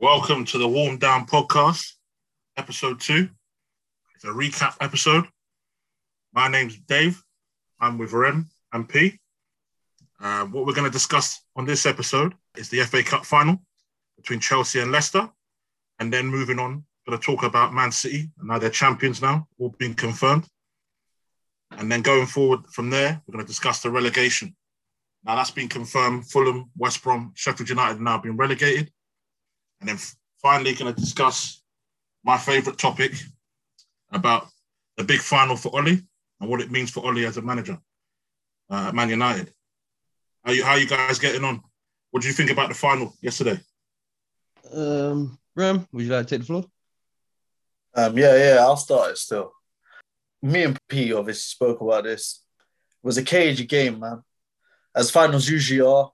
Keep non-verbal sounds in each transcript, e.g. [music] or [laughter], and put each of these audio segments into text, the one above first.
Welcome to the Warm Down Podcast, episode two. It's a recap episode. My name's Dave. I'm with Rem and P. Uh, what we're going to discuss on this episode is the FA Cup final between Chelsea and Leicester. And then moving on, going to talk about Man City and now they're champions now, all being confirmed. And then going forward from there, we're going to discuss the relegation. Now that's been confirmed. Fulham, West Brom, Sheffield United now been relegated. And then finally, going to discuss my favourite topic about the big final for Ollie and what it means for Ollie as a manager uh, at Man United. How you, how you guys getting on? What do you think about the final yesterday? Um, Ram, would you like to take the floor? Um, yeah, yeah, I'll start it still. Me and P obviously spoke about this. It was a cagey game, man, as finals usually are.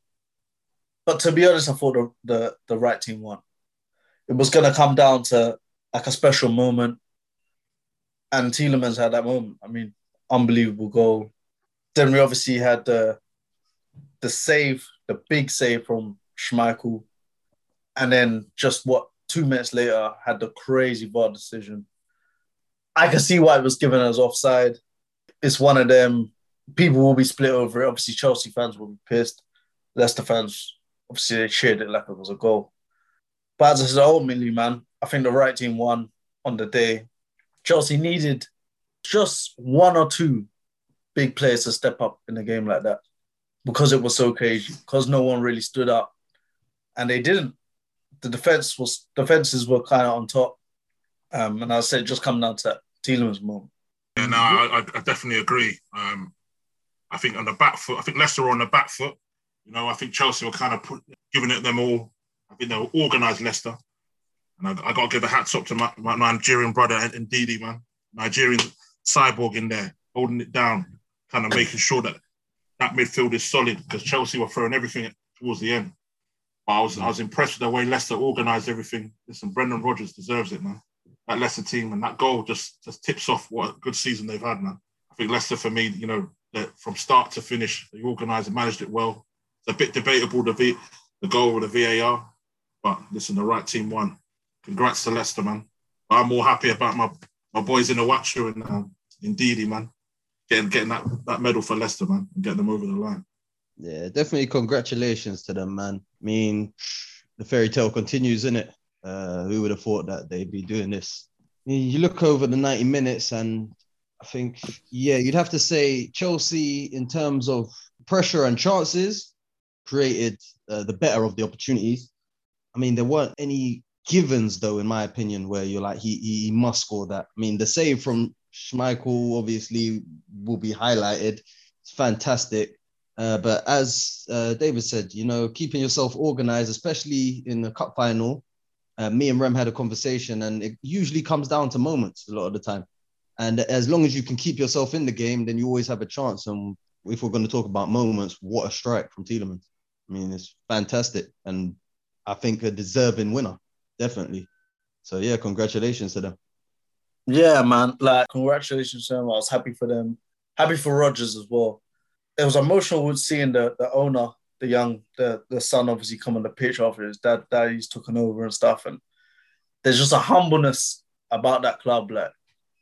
But to be honest, I thought the, the, the right team won it was going to come down to like a special moment. And Tielemans had that moment. I mean, unbelievable goal. Then we obviously had the the save, the big save from Schmeichel. And then just what two minutes later had the crazy VAR decision. I can see why it was given as offside. It's one of them. People will be split over it. Obviously, Chelsea fans will be pissed. Leicester fans, obviously, they cheered it like it was a goal. But as I said, ultimately, man, I think the right team won on the day. Chelsea needed just one or two big players to step up in a game like that because it was so crazy, because no one really stood up. And they didn't. The defense was defenses were kind of on top. Um, and I said just come down to that Tielemans moment. Yeah, no, I, I definitely agree. Um, I think on the back foot, I think Leicester were on the back foot. You know, I think Chelsea were kind of put, giving it them all I think they were organised Leicester. And I, I got to give a hats up to my, my Nigerian brother and Didi, man. Nigerian cyborg in there, holding it down, kind of making sure that that midfield is solid because Chelsea were throwing everything towards the end. But I was I was impressed with the way Leicester organised everything. Listen, Brendan Rodgers deserves it, man. That Leicester team and that goal just just tips off what a good season they've had, man. I think Leicester, for me, you know, from start to finish, they organised and managed it well. It's a bit debatable the v, the goal with the VAR, but listen, the right team won. Congrats to Leicester, man. I'm more happy about my, my boys in the Watcher and uh, in Didi, man. Getting getting that, that medal for Leicester, man, and getting them over the line. Yeah, definitely congratulations to them, man. I mean, the fairy tale continues, isn't it? Uh, who would have thought that they'd be doing this? You look over the 90 minutes, and I think, yeah, you'd have to say Chelsea, in terms of pressure and chances, created uh, the better of the opportunities. I mean, there weren't any givens though, in my opinion, where you're like he he must score that. I mean, the save from Schmeichel obviously will be highlighted. It's fantastic. Uh, but as uh, David said, you know, keeping yourself organized, especially in the cup final. Uh, me and Rem had a conversation, and it usually comes down to moments a lot of the time. And as long as you can keep yourself in the game, then you always have a chance. And if we're going to talk about moments, what a strike from Tielemans! I mean, it's fantastic. And I think a deserving winner, definitely. So yeah, congratulations to them. Yeah, man. Like congratulations to them. I was happy for them. Happy for Rodgers as well. It was emotional seeing the the owner, the young, the the son obviously come on the pitch after his dad daddy's taken over and stuff. And there's just a humbleness about that club, like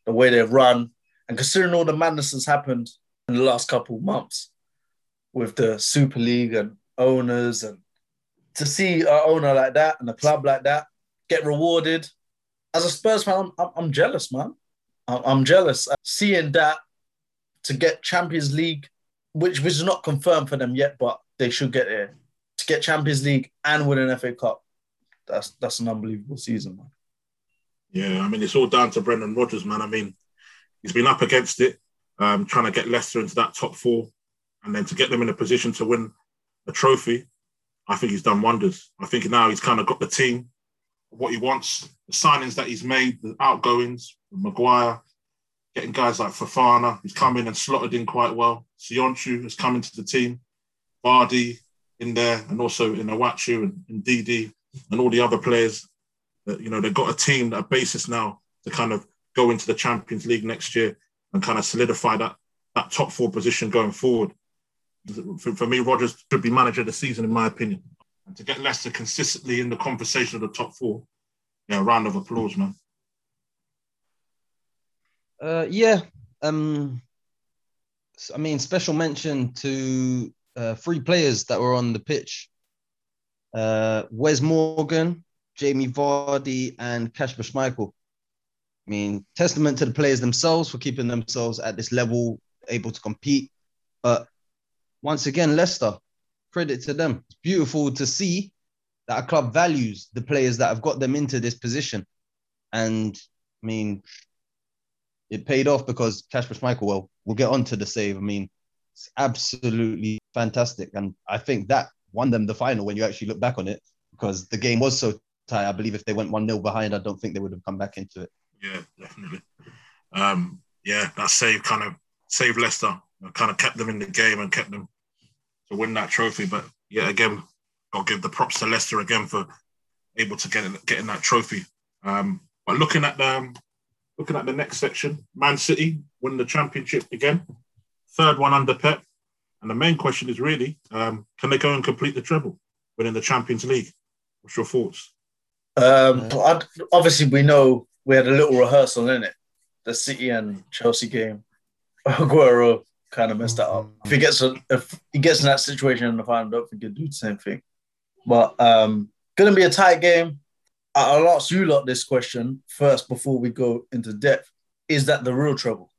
the way they've run. And considering all the madness that's happened in the last couple of months with the Super League and owners and to see our owner like that and a club like that get rewarded. As a Spurs fan, I'm, I'm jealous, man. I'm, jealous. Seeing that to get Champions League, which which is not confirmed for them yet, but they should get there. To get Champions League and win an FA Cup, that's that's an unbelievable season, man. Yeah, I mean it's all down to Brendan Rodgers, man. I mean, he's been up against it, um, trying to get Leicester into that top four, and then to get them in a position to win a trophy. I think he's done wonders. I think now he's kind of got the team, what he wants, the signings that he's made, the outgoings, Maguire, getting guys like Fofana, who's come in and slotted in quite well. Söyüncü has come into the team, Vardy in there, and also in Iheanacho and, and DD and all the other players. That, you know, they've got a team, a basis now to kind of go into the Champions League next year and kind of solidify that that top four position going forward for, for me, Rodgers should be manager of the season, in my opinion. and to get Leicester consistently in the conversation of the top four, yeah, round of applause, man. Uh, yeah. Um, I mean, special mention to uh, three players that were on the pitch: uh, Wes Morgan, Jamie Vardy, and Kasper Schmeichel. I mean, testament to the players themselves for keeping themselves at this level, able to compete. But once again, Leicester, credit to them. It's beautiful to see that a club values the players that have got them into this position. And I mean, it paid off because Kasper Schmeichel, well, we'll get on to the save. I mean, it's absolutely fantastic. And I think that won them the final when you actually look back on it because the game was so tight. I believe if they went 1 0 behind, I don't think they would have come back into it. Yeah, definitely. Um, yeah, that save kind of saved Leicester, kind of kept them in the game and kept them to win that trophy. But yeah, again, I'll give the props to Leicester again for able to get getting that trophy. Um, but looking at the Looking at the next section, Man City win the championship again, third one under Pep. And the main question is really, um, can they go and complete the treble, winning the Champions League? What's your thoughts? Um, obviously, we know we had a little rehearsal in it, the City and Chelsea game. [laughs] Aguero kind of messed that up. If he gets a, if he gets in that situation in the final, I don't think he'll do the same thing. But um, going to be a tight game. I'll ask you lot this question first before we go into depth. Is that the real trouble?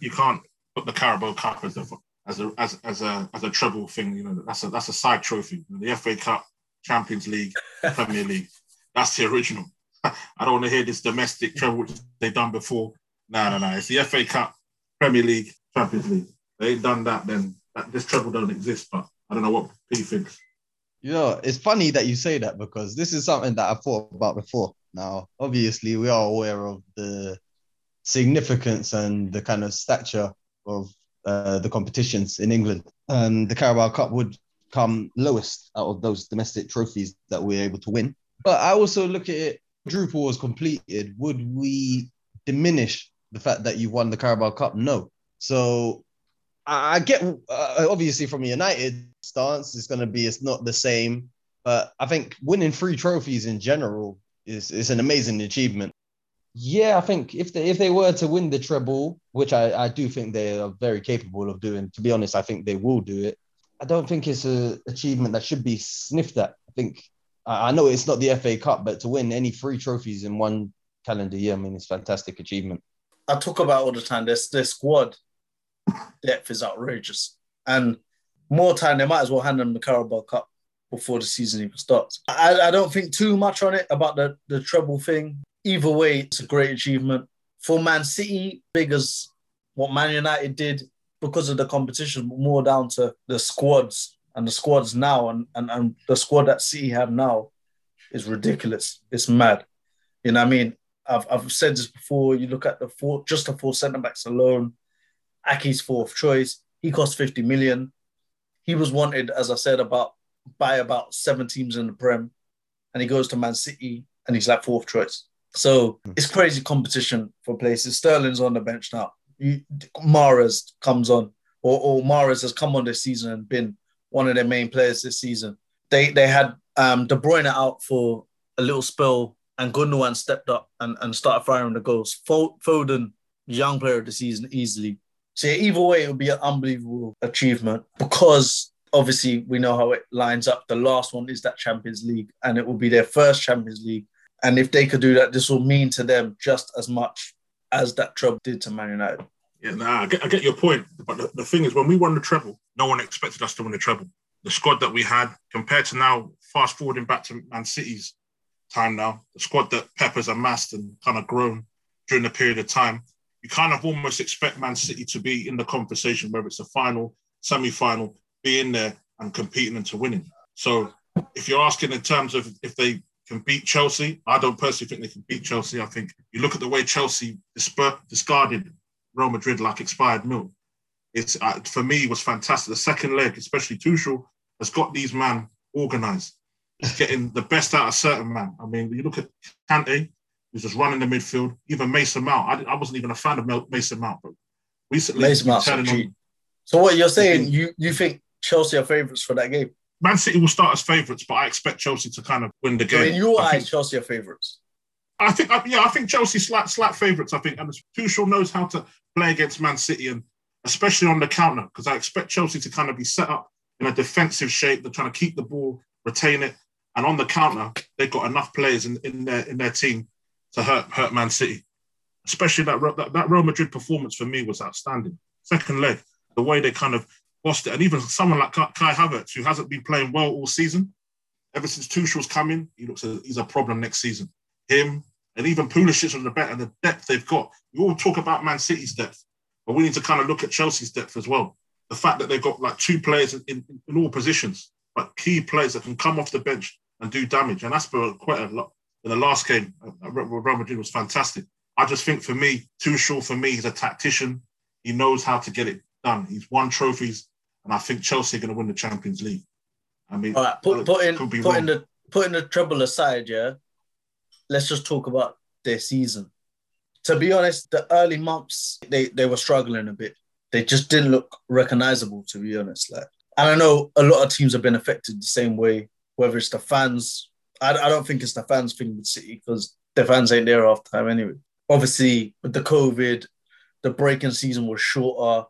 You can't put the Carabao Cup as a as a as, as a as a treble thing. You know that's a that's a side trophy. The FA Cup, Champions League, [laughs] Premier League. That's the original. [laughs] I don't want to hear this domestic treble which they've done before. No, no, no. It's the FA Cup, Premier League, Champions League. They done that, then that, this treble doesn't exist. But I don't know what P thinks. You know, it's funny that you say that because this is something that I've thought about before. Now, obviously, we are aware of the significance and the kind of stature of uh, the competitions in England. And the Carabao Cup would come lowest out of those domestic trophies that we're able to win. But I also look at it, quadruple was completed. Would we diminish the fact that you won the Carabao Cup? No. So I get uh, obviously from a United stance, it's going to be it's not the same, but I think winning three trophies in general is is an amazing achievement. Yeah, I think if they if they were to win the treble, which I, I do think they are very capable of doing, to be honest, I think they will do it. I don't think it's an achievement that should be sniffed at. I think I know it's not the FA Cup, but to win any three trophies in one calendar year, I mean, it's fantastic achievement. I talk about all the time. This their squad depth is outrageous. And more time, they might as well hand them the Carabao Cup before the season even starts. I, I don't think too much on it about the, the treble thing. Either way, it's a great achievement. For Man City, big as what Man United did because of the competition, but more down to the squads and the squads now and, and, and the squad that City have now is ridiculous. It's mad. You know what I mean? I've, I've said this before. You look at the four, just the four centre backs alone. Aké's fourth choice. He cost 50 million. He was wanted, as I said, about by about seven teams in the Prem. And he goes to Man City and he's like fourth choice. So hmm. it's crazy competition for places. Sterling's on the bench now. Mahrez comes on, or, or Mahrez has come on this season and been one of their main players this season. They they had um, De Bruyne out for a little spell, and Gundogan stepped up and, and started firing the goals. Foden, young player of the season, easily. So either way, it would be an unbelievable achievement because obviously we know how it lines up. The last one is that Champions League, and it will be their first Champions League. And if they could do that, this will mean to them just as much as that treble did to Man United. Yeah, nah, I get, I get your point. But the, the thing is, when we won the treble, no one expected us to win the treble. The squad that we had, compared to now, fast forwarding back to Man City's time now, the squad that Pep has amassed and kind of grown during the period of time, you kind of almost expect Man City to be in the conversation, whether it's a final, semi final, be in there and competing into winning. So if you're asking in terms of if they can beat Chelsea, I don't personally think they can beat Chelsea. I think you look at the way Chelsea discarded Real Madrid like expired milk. It's uh, for me was fantastic. The second leg, especially Tuchel, has got these men organised. He's getting the best out of certain man. I mean, you look at Kante, who's just running the midfield. Even Mason Mount. I, I wasn't even a fan of Mason Mount, but recently Mason Mount. So what you're saying, mm-hmm. you you think Chelsea are favourites for that game? Man City will start as favourites, but I expect Chelsea to kind of win the game. in your I eyes, think, Chelsea are favourites. I think, yeah, I think Chelsea slight, slight favourites. I think, and Tuchel knows how to play against Man City, and especially on the counter, because I expect Chelsea to kind of be set up in a defensive shape. They're trying to keep the ball, retain it, and on the counter, they've got enough players in, in their in their team to hurt hurt Man City. Especially that, that that Real Madrid performance for me was outstanding. Second leg, the way they kind of lost it, and even someone like Kai Havertz, who hasn't been playing well all season, ever since Tuchel's come in, he looks a, he's a problem next season. Him and even Pulisic on the bet and the depth they've got. We all talk about Man City's depth, but we need to kind of look at Chelsea's depth as well. The fact that they've got like two players in, in, in all positions, but key players that can come off the bench and do damage, and that's for quite a lot. In the last game, uh, Real Madrid was fantastic. I just think for me, Tuchel for me, he's a tactician. He knows how to get it done. He's won trophies, and I think Chelsea are going to win the Champions League. I mean, All right, put, put in putting wrong. the putting the trouble aside, yeah. Let's just talk about their season. To be honest, the early months they they were struggling a bit. They just didn't look recognizable. To be honest, like and I know a lot of teams have been affected the same way. Whether it's the fans, I, I don't think it's the fans thing with City because the fans ain't there half time anyway. Obviously, with the COVID, the breaking season was shorter,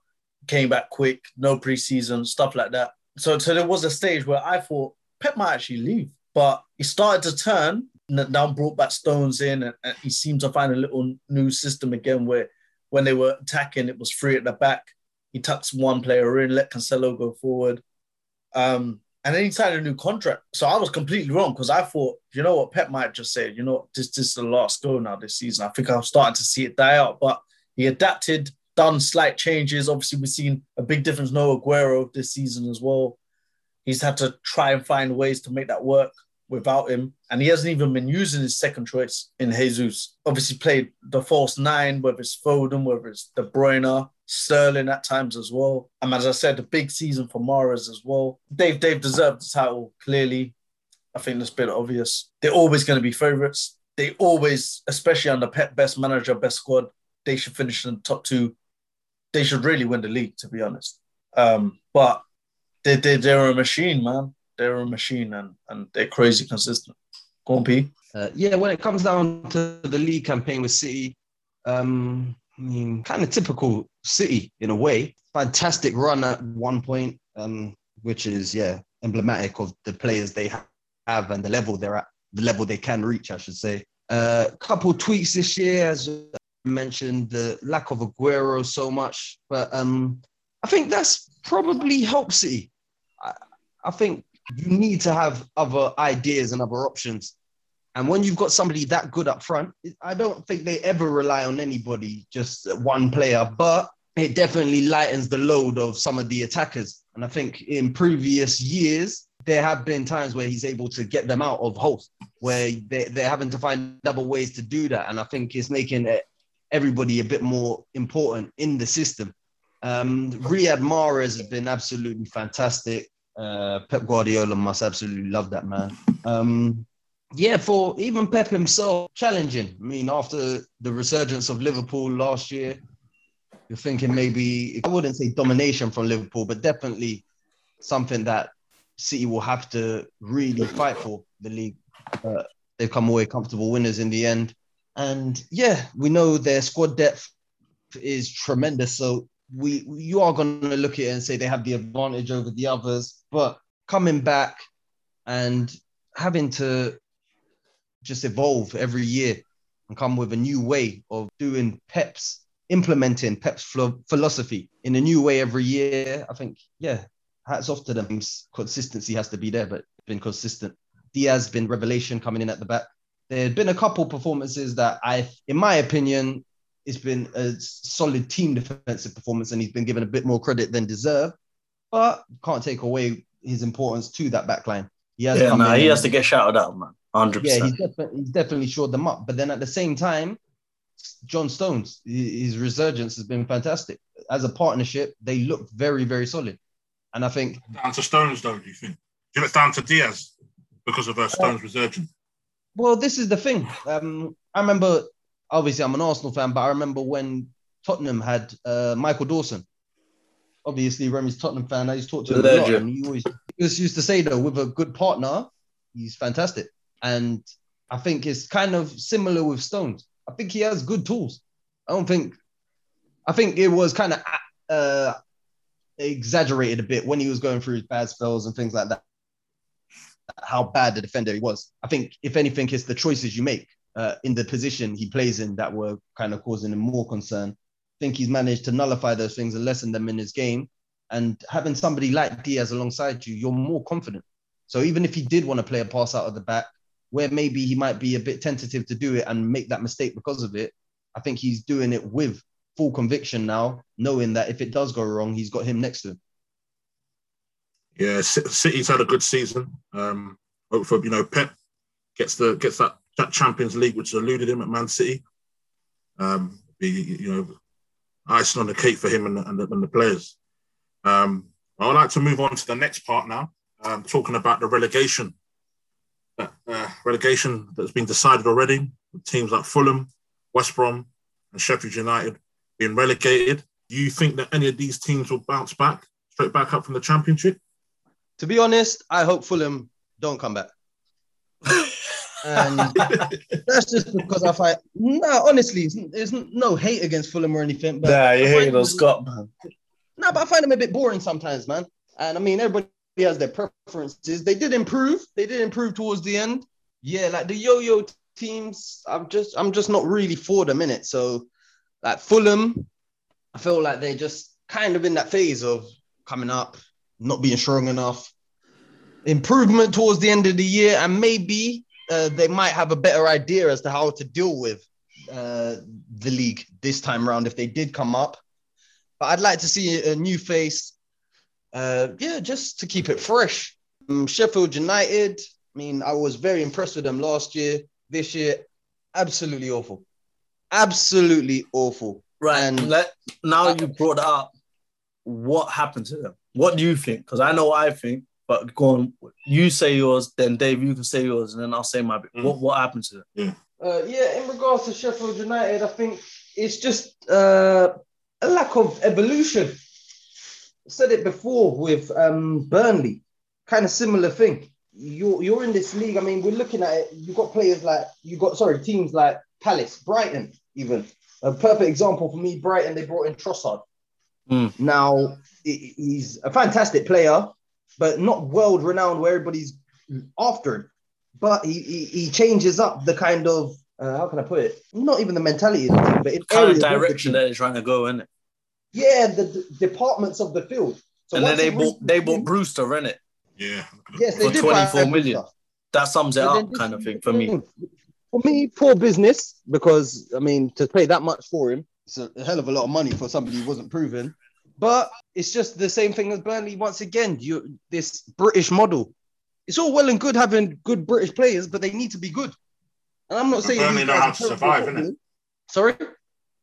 came back quick, no preseason, stuff like that. So, so there was a stage where I thought Pep might actually leave, but he started to turn. Now brought back Stones in, and, and he seemed to find a little new system again where when they were attacking, it was free at the back. He tucks one player in, let Cancelo go forward. Um, and then he signed a new contract. So I was completely wrong because I thought, you know what, Pep might just say, you know, this, this is the last go now this season. I think I'm starting to see it die out. But he adapted, done slight changes. Obviously, we've seen a big difference. No Aguero this season as well. He's had to try and find ways to make that work without him. And he hasn't even been using his second choice in Jesus. Obviously, played the false nine, whether it's Foden, whether it's De Bruyne, Sterling at times as well. And as I said, a big season for Mahrez as well. They've, they've deserved the title, clearly. I think that's been obvious. They're always going to be favourites. They always, especially under Pep, best manager, best squad, they should finish in the top two. They should really win the league, to be honest. Um, but they, they, they're a machine, man. They're a machine and, and they're crazy consistent. Go on, P. Uh, yeah, when it comes down to the league campaign with City, um, I mean, kind of typical City in a way. Fantastic run at one point, um, which is yeah emblematic of the players they have and the level they're at, the level they can reach, I should say. A uh, couple tweaks this year, as I mentioned, the lack of Aguero so much, but um, I think that's probably helped City. I, I think you need to have other ideas and other options. And when you've got somebody that good up front, I don't think they ever rely on anybody, just one player, but it definitely lightens the load of some of the attackers. And I think in previous years, there have been times where he's able to get them out of holes, where they, they're having to find other ways to do that. And I think it's making everybody a bit more important in the system. Um, Riyad Mahrez has been absolutely fantastic. Uh, Pep Guardiola must absolutely love that man. Um, yeah, for even Pep himself, challenging. I mean, after the resurgence of Liverpool last year, you're thinking maybe I wouldn't say domination from Liverpool, but definitely something that City will have to really fight for the league. Uh, they've come away comfortable winners in the end, and yeah, we know their squad depth is tremendous. So we you are going to look at it and say they have the advantage over the others, but coming back and having to just evolve every year and come with a new way of doing Pep's implementing Pep's philosophy in a new way every year. I think, yeah, hats off to them. Consistency has to be there, but been consistent. Dias been revelation coming in at the back. There had been a couple performances that I, in my opinion, it's been a solid team defensive performance, and he's been given a bit more credit than deserved. But can't take away his importance to that backline. He has yeah, nah, he has to get shouted out, man. 100%. Yeah, he's definitely, he's definitely shored them up. But then at the same time, John Stones, his resurgence has been fantastic. As a partnership, they look very, very solid. And I think down to Stones, though. Do you think? Do you look down to Dias because of uh, Stones' uh, resurgence? Well, this is the thing. Um, I remember, obviously, I'm an Arsenal fan, but I remember when Tottenham had uh, Michael Dawson. Obviously, Remy's Tottenham fan. I used to talk to him a lot, and he always just used to say though, with a good partner, he's fantastic. And I think it's kind of similar with Stones. I think he has good tools. I don't think. I think it was kind of uh, exaggerated a bit when he was going through his bad spells and things like that. How bad the defender he was. I think, if anything, it's the choices you make uh, in the position he plays in that were kind of causing him more concern. I think he's managed to nullify those things and lessen them in his game. And having somebody like Dias alongside you, you're more confident. So even if he did want to play a pass out of the back, where maybe he might be a bit tentative to do it and make that mistake because of it, I think he's doing it with full conviction now, knowing that if it does go wrong, he's got him next to him. Yeah, City's had a good season. Um, hope for you know Pep gets the gets that, that Champions League, which eluded him at Man City. Um, be, you know, icing on the cake for him and, and, the, and the players. Um, I would like to move on to the next part now, um, talking about the relegation. Uh, uh, relegation that's been decided already. With teams like Fulham, West Brom, and Sheffield United being relegated. Do you think that any of these teams will bounce back straight back up from the Championship? To be honest, I hope Fulham don't come back. [laughs] and that's just because I find no, honestly, there's no hate against Fulham or anything. But nah, you're hating on Scott, man. No, but I find them a bit boring sometimes, man. And I mean, everybody has their preferences. They did improve. They did improve towards the end. Yeah, like the yo-yo teams, I'm just, I'm just not really for them in it. So, like Fulham, I feel like they're just kind of in that phase of coming up, not being strong enough. Improvement towards the end of the year, and maybe uh, they might have a better idea as to how to deal with uh, the league this time around if they did come up. But I'd like to see a new face. Uh, yeah, just to keep it fresh. Um, Sheffield United. I mean, I was very impressed with them last year. This year, absolutely awful. Absolutely awful. Right. And Let, now you brought up what happened to them. What do you think? Because I know I think, but go on. You say yours, then Dave, you can say yours, and then I'll say my bit. Mm. What what happened to them? Yeah. Uh, yeah, in regards to Sheffield United, I think it's just uh, a lack of evolution. I said it before with um, Burnley, kind of similar thing. You're you're in this league. I mean, we're looking at it. You've got players like you got sorry teams like Palace, Brighton, even a perfect example for me. Brighton they brought in Trossard. Mm. Now he's a fantastic player, but not world renowned where everybody's after him. But he, he, he changes up the kind of uh, how can I put it? Not even the mentality of the team, but in kind of direction that they're trying to go in. It. Yeah, the, the, departments of the field. So and then they bought they bought Brewster in it. Yeah. Yes, for twenty four million. That sums it up, kind of thing for me. For me, poor business because I mean to pay that much for him, it's a hell of a lot of money for somebody who wasn't proven. But it's just the same thing as Burnley. Once again, you this British model. It's all well and good having good British players, but they need to be good. And I'm not saying Burnley know how to survive, innit? Sorry.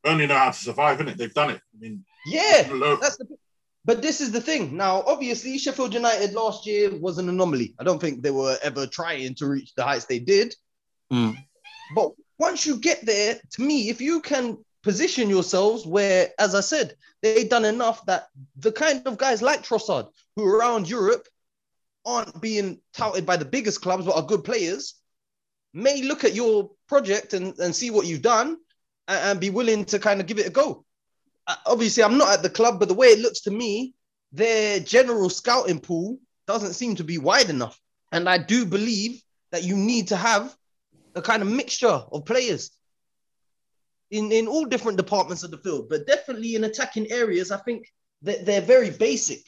Burnley know how to survive, innit? They've done it. I mean, yeah, that's the. But this is the thing. Now, obviously, Sheffield United last year was an anomaly. I don't think they were ever trying to reach the heights they did. Mm. But once you get there, to me, if you can position yourselves where, as I said, they've done enough that the kind of guys like Trossard, who around Europe aren't being touted by the biggest clubs but are good players, may look at your project and, and see what you've done and, and be willing to kind of give it a go. Uh, obviously, I'm not at the club, but the way it looks to me, their general scouting pool doesn't seem to be wide enough. And I do believe that you need to have a kind of mixture of players in, in all different departments of the field, but definitely in attacking areas, I think that they're very basic,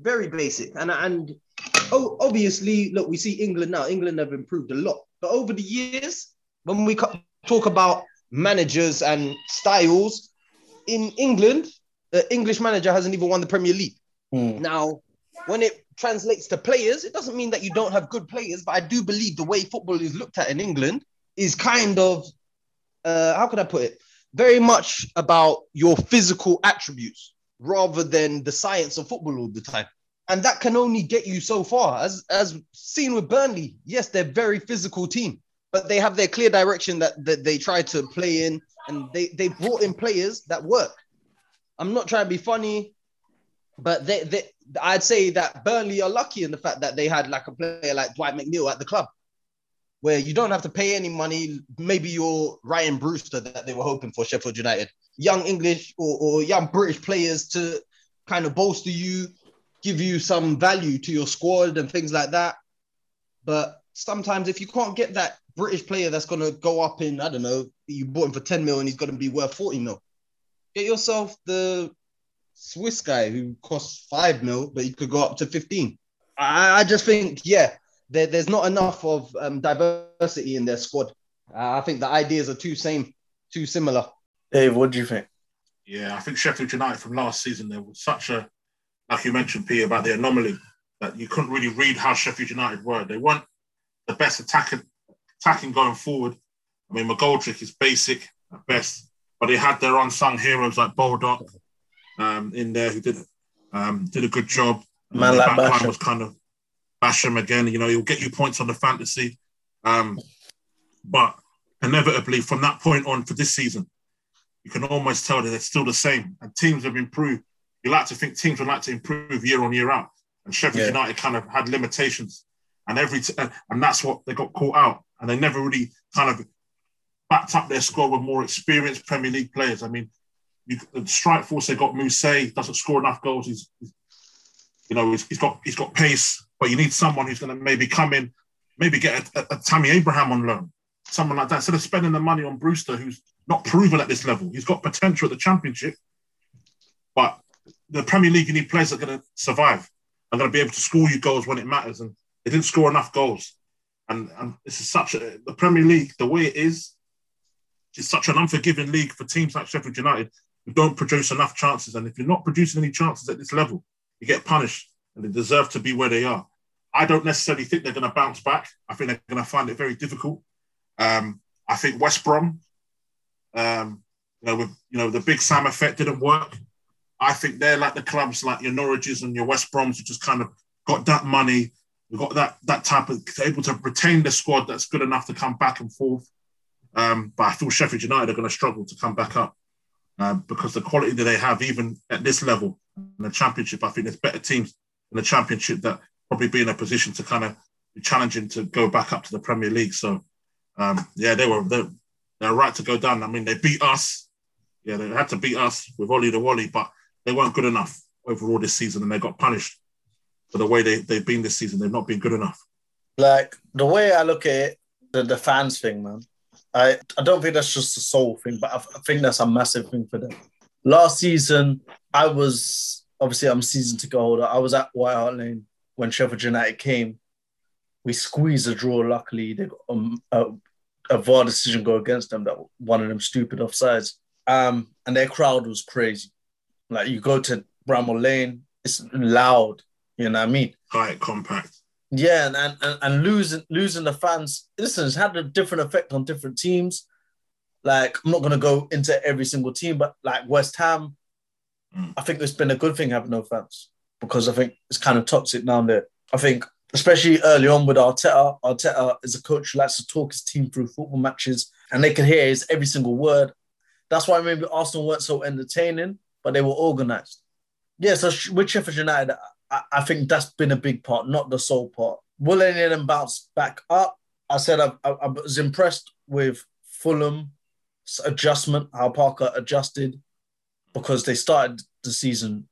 very basic. And, and oh, obviously, look, we see England now. England have improved a lot. But over the years, when we talk about managers and styles, in England, the English manager hasn't even won the Premier League. Mm. Now, when it translates to players, it doesn't mean that you don't have good players, but I do believe the way football is looked at in England is kind of, uh, how can I put it? Very much about your physical attributes rather than the science of football all the time. And that can only get you so far. As as seen with Burnley, yes, they're very physical team, but they have their clear direction that, that they try to play in, and they, they brought in players that work. I'm not trying to be funny, But they, they, I'd say that Burnley are lucky in the fact that they had like a player like Dwight McNeil at the club, where you don't have to pay any money. Maybe you're Ryan Brewster that they were hoping for Sheffield United, young English or, or young British players to kind of bolster you, give you some value to your squad and things like that. But sometimes if you can't get that British player that's going to go up in, I don't know, you bought him for 10 mil and he's going to be worth 40 mil. Get yourself the Swiss guy who costs 5 mil, but he could go up to 15. I, I just think, yeah, there, there's not enough of um, diversity in their squad. Uh, I think the ideas are too same, too similar. Dave, what do you think? Yeah, I think Sheffield United from last season, there was such a, like you mentioned, Peter, about the anomaly that you couldn't really read how Sheffield United were. They weren't the best attacking, attacking going forward. I mean, McGoldrick is basic at best, but they had their unsung heroes like Baldock um, in there who did um, did a good job. Man like Basham. was kind of Basham again. You know, he'll get you points on the fantasy, um, but inevitably from that point on for this season, you can almost tell that it's still the same. And teams have improved. You like to think teams would like to improve year on year out, and Sheffield Yeah. United kind of had limitations, and every t- and and that's what they got caught out, and they never really kind of backed up their squad with more experienced Premier League players. I mean, you, the strike force they got Mousset doesn't score enough goals. He's, he's you know he's, he's got he's got pace, but you need someone who's going to maybe come in, maybe get a, a, a Tammy Abraham on loan, someone like that. Instead of spending the money on Brewster, who's not proven at this level, he's got potential at the Championship, but the Premier League you need players that are going to survive, are going to be able to score you goals when it matters, and they didn't score enough goals. And, and this is such a the Premier League, the way it is, it's such an unforgiving league for teams like Sheffield United who don't produce enough chances. And if you're not producing any chances at this level, you get punished and they deserve to be where they are. I don't necessarily think they're going to bounce back. I think they're going to find it very difficult. Um, I think West Brom, um, you know, with you know the big Sam effect didn't work. I think they're like the clubs like your Norwiches and your West Broms who just kind of got that money, who got that that type of able to retain the squad that's good enough to come back and forth. Um, but I feel Sheffield United are going to struggle to come back up um, because the quality that they have, even at this level in the Championship, I think there's better teams in the Championship that probably be in a position to kind of be challenging to go back up to the Premier League. So, um, yeah, they were they're, they're right to go down. I mean, they beat us. Yeah, they had to beat us with Ollie the Wally, but they weren't good enough overall this season, and they got punished for the way they they've been this season. They've not been good enough. Like the way I look at it, the, the fans thing, man. I, I don't think that's just a soul thing, but I, I think that's a massive thing for them. Last season, I was obviously I'm season go holder. I was at White Hart Lane when Sheffield United came. We squeezed a draw. Luckily, they got um, a, a VAR decision go against them. That one of them stupid offsides. Um, and their crowd was crazy. Like you go to Bramall Lane, it's loud. You know what I mean? Tight, compact. Yeah, and, and and losing losing the fans. Listen, it's had a different effect on different teams. Like I'm not gonna go into every single team, but like West Ham, Mm. I think it's been a good thing having no fans because I think it's kind of toxic down there. I think especially early on with Arteta, Arteta is a coach who likes to talk his team through football matches, and they can hear his every single word. That's why maybe Arsenal weren't so entertaining, but they were organised. Yeah, so with Sheffield United, I, I think that's been a big part, not the sole part. Will any of them bounce back up? I said I, I, I was impressed with Fulham's adjustment, how Parker adjusted, because they started the season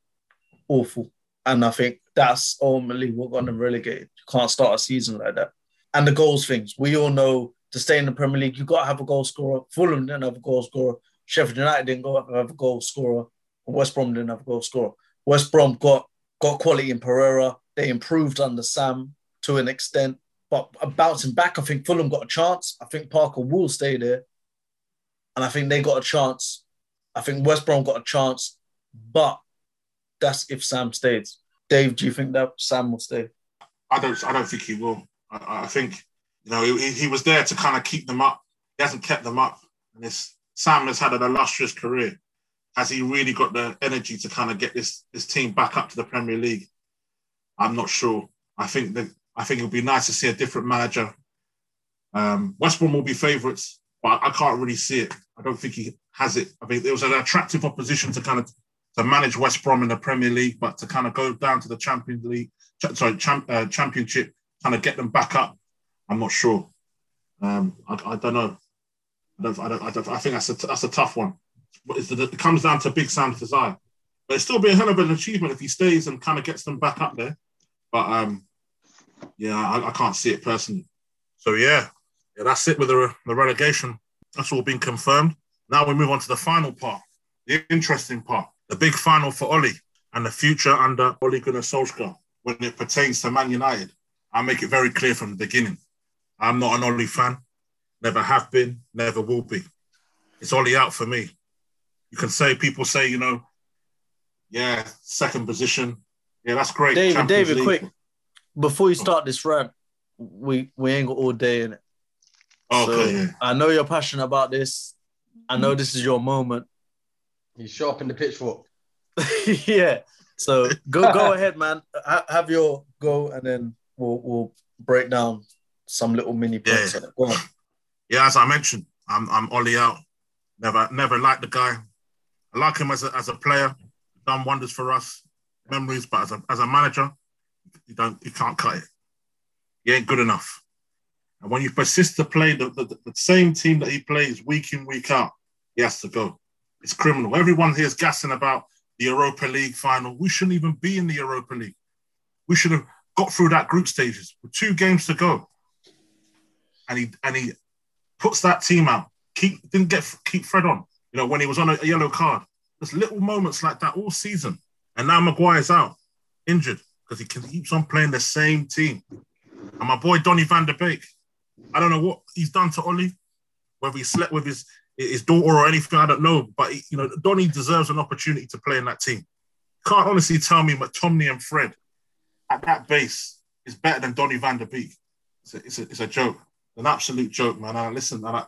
awful. And I think that's ultimately what got them relegated. You can't start a season like that. And the goals things, we all know to stay in the Premier League, you've got to have a goal scorer. Fulham didn't have a goal scorer. Sheffield United didn't have a goal scorer. West Brom didn't have a goal scorer. West Brom got got quality in Pereira. They improved under Sam to an extent, but bouncing back, I think Fulham got a chance. I think Parker will stay there, and I think they got a chance. I think West Brom got a chance, but that's if Sam stays. Dave, do you think that Sam will stay? I don't. I don't think he will. I, I think you know he, he was there to kind of keep them up. He hasn't kept them up, and this Sam has had an illustrious career. Has he really got the energy to kind of get this this team back up to the Premier League? I'm not sure. I think that I think it would be nice to see a different manager. Um, West Brom will be favourites, but I can't really see it. I don't think he has it. I mean, it was an attractive opposition to kind of to manage West Brom in the Premier League, but to kind of go down to the Champions League, sorry, champ, uh, Championship, kind of get them back up. I'm not sure. Um, I, I, don't know. I, don't, I, don't, I, don't, I think that's a, that's a tough one. It comes down to Big Sam's desire. But it'd still be a hell of an achievement if he stays and kind of gets them back up there. But um, yeah, I, I can't see it personally. So yeah, yeah, that's it with the, the relegation. That's all been confirmed. Now we move on to the final part, the interesting part, the big final for Ollie and the future under Ole Gunnar Solskjaer when it pertains to Man United. I'll make it very clear from the beginning. I'm not an Ollie fan, never have been, never will be. It's Ollie out for me. You can say, people say, you know, yeah, second position. Yeah, that's great. David, Champions David, League. quick. Before you start this rant, we we ain't got all day in it. Okay. So yeah. I know you're passionate about this. I know this is your moment. He's sharp in the pitchfork. [laughs] yeah. So go go [laughs] ahead, man. have your go, and then we'll we'll break down some little mini points yeah. on it. Go on. Yeah, as I mentioned, I'm I'm Ollie out. Never never liked the guy. I like him as a as a player. Done wonders for us, memories. But as a as a manager, you don't you can't cut it. He ain't good enough. And when you persist to play the, the, the same team that he plays week in, week out, he has to go. It's criminal. Everyone here is gassing about the Europa League final. We shouldn't even be in the Europa League. We should have got through that group stages with two games to go. And he and he puts that team out. Keep didn't get keep Fred on. You know when he was on a, a yellow card. There's little moments like that all season. And now Maguire's out, injured because he keeps on playing the same team. And my boy Donny van der Beek, I don't know what he's done to Ollie, whether he slept with his his daughter or anything, I don't know. But you know, Donny deserves an opportunity to play in that team. Can't honestly tell me McTominay and Fred at that base is better than Donny van der Beek. It's a, it's a, it's a joke, an absolute joke, man. I, listen, I,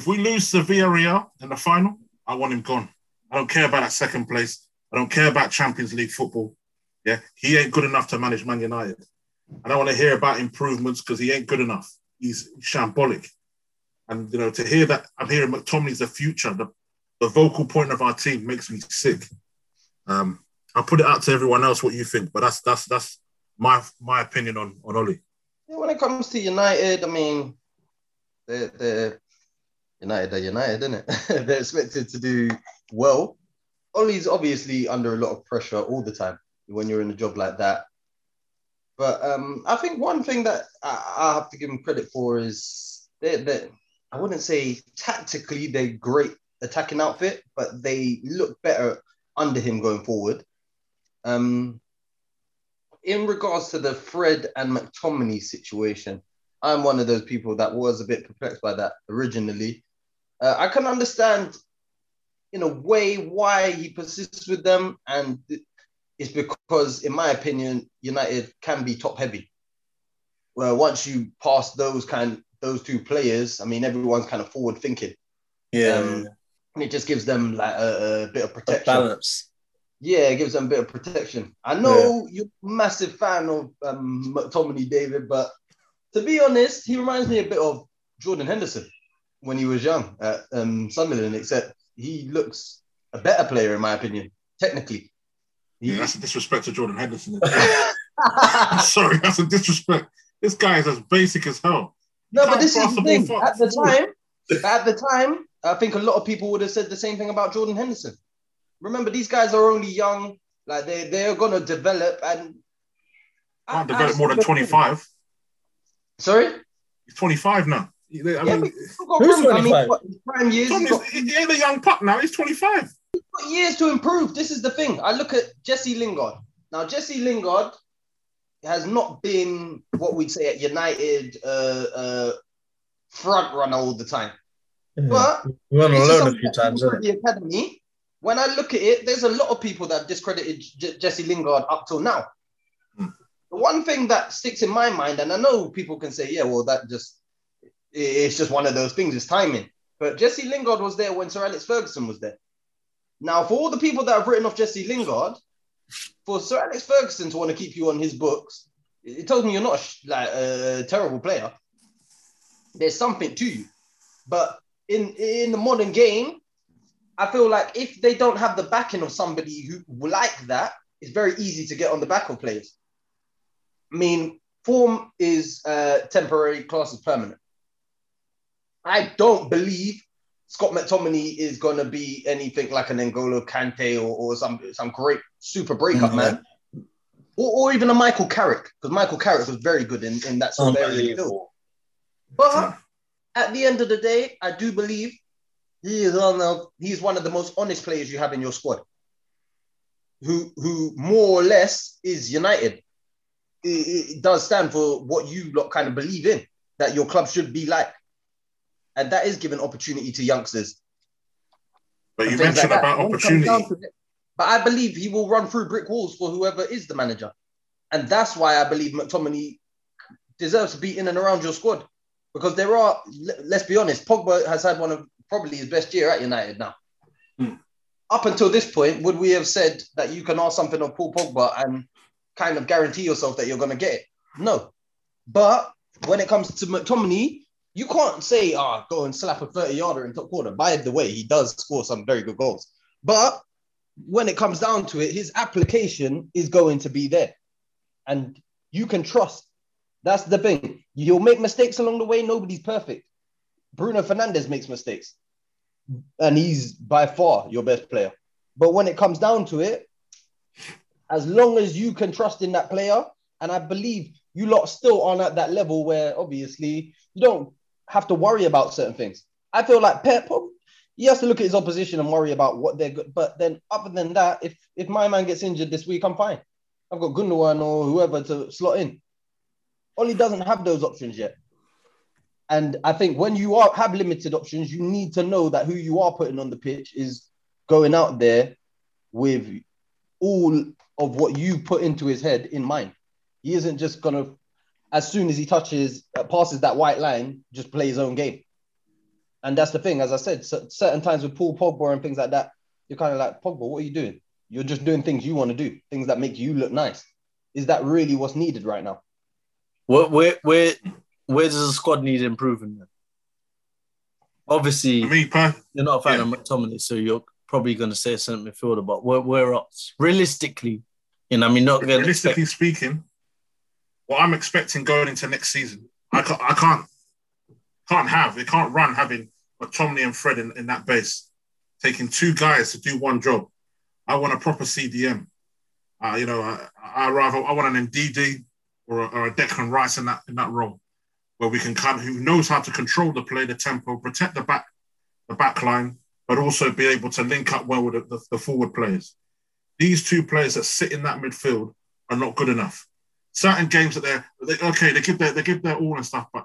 if we lose to Villarreal in the final, I want him gone. I don't care about that second place. I don't care about Champions League football. Yeah, he ain't good enough to manage Man United. I don't want to hear about improvements because he ain't good enough. He's shambolic. And you know, to hear that I'm hearing McTominay's the future, the, the vocal point of our team makes me sick. Um, I'll put it out to everyone else what you think, but that's that's that's my my opinion on on Ollie. Yeah, when it comes to United, I mean, they're, they're United are United, isn't it? [laughs] they're expected to do well. Ollie's obviously under a lot of pressure all the time when you're in a job like that. But um, I think one thing that I, I, have to give him credit for is that I wouldn't say tactically they're great attacking outfit, but they look better under him going forward. Um, in regards to the Fred and McTominay situation, I'm one of those people that was a bit perplexed by that originally. Uh, I can understand, in a way, why he persists with them, and it's because, in my opinion, United can be top heavy. Well, once you pass those kind those two players, I mean, everyone's kind of forward thinking. Yeah. Um, and it just gives them like a, a bit of protection. balance. Yeah, it gives them a bit of protection. I know yeah. you're a massive fan of um, McTominay, David, but to be honest, he reminds me a bit of Jordan Henderson when he was young at um, Sunderland, except he looks a better player, in my opinion, technically. Yeah, that's a disrespect to Jordan Henderson. [laughs] [laughs] Sorry, that's a disrespect. This guy is as basic as hell. No, but this is the thing. At the time, at the time, I think a lot of people would have said the same thing about Jordan Henderson. Remember, these guys are only young. Like they they're gonna develop and can't develop more than twenty five. Sorry, he's twenty five now. I yeah, mean, who's 25? I prime years. He ain't a young pup now. He's twenty five He's got years to improve. This is the thing. I look at Jesse Lingard. Now, Jesse Lingard has not been what we'd say at United uh, uh, front runner all the time. Mm-hmm. But we went alone a few times. The academy. When I look at it, there's a lot of people that have discredited J- Jesse Lingard up till now. Mm. The one thing that sticks in my mind, and I know people can say, "Yeah, well, that just it's just one of those things. It's timing." But Jesse Lingard was there when Sir Alex Ferguson was there. Now, for all the people that have written off Jesse Lingard, for Sir Alex Ferguson to want to keep you on his books, it tells me you're not a, like a terrible player. There's something to you, but in in the modern game, I feel like if they don't have the backing of somebody who like that, it's very easy to get on the back of players. I mean, form is uh, temporary, class is permanent. I don't believe Scott McTominay is going to be anything like an N'Golo Kante or, or some some great super breakup mm-hmm. man, or, or, even a Michael Carrick because Michael Carrick was very good in, in that sort of area. But at the end of the day, I do believe he is one of he's one of the most honest players you have in your squad. Who who more or less is united. It, it does stand for what you lot kind of believe in that your club should be like, and that is giving opportunity to youngsters. But you mentioned like about opportunity. But I believe he will run through brick walls for whoever is the manager, and that's why I believe McTominay deserves to be in and around your squad because there are. Let's be honest, Pogba has had one of probably his best year at United now. Hmm. Up until this point, would we have said that you can ask something of Paul Pogba and kind of guarantee yourself that you're going to get it? No. But when it comes to McTominay, you can't say, ah, oh, go and slap a 30 yarder in top corner. By the way, he does score some very good goals. But when it comes down to it, his application is going to be there. And you can trust. That's the thing. You'll make mistakes along the way. Nobody's perfect. Bruno Fernandes makes mistakes and he's by far your best player. But when it comes down to it, as long as you can trust in that player, and I believe you lot still aren't at that level where obviously you don't have to worry about certain things. I feel like Pep, he has to look at his opposition and worry about what they're good. But then, other than that, if if my man gets injured this week, I'm fine. I've got Gundogan or whoever to slot in. Ollie doesn't have those options yet. And I think when you are have limited options, you need to know that who you are putting on the pitch is going out there with all of what you put into his head in mind. He isn't just gonna, as soon as he touches, uh, passes that white line, just play his own game. And that's the thing, as I said, certain times with Paul Pogba and things like that, you're kind of like, Pogba, what are you doing? You're just doing things you want to do, things that make you look nice. Is that really what's needed right now? Where, where, where where does the squad need improving? Then? Obviously, me, you're not a fan yeah. of McTominay, so you're probably going to say a centre midfielder. But where, where else? Realistically, you know, I mean, not realistically expect- speaking, what I'm expecting going into next season, I can't, I can't, can't have, they can't run having McTominay and Fred in, in that base, taking two guys to do one job. I want a proper CDM. Uh, you know, I, I rather I want an Ndidi or a, or a Declan Rice in that in that role where we can kind of, who knows how to control the play, the tempo, protect the back, the back line, but also be able to link up well with the, the, the forward players. These two players that sit in that midfield are not good enough. Certain games that they're they, okay, they give their they give their all and stuff, but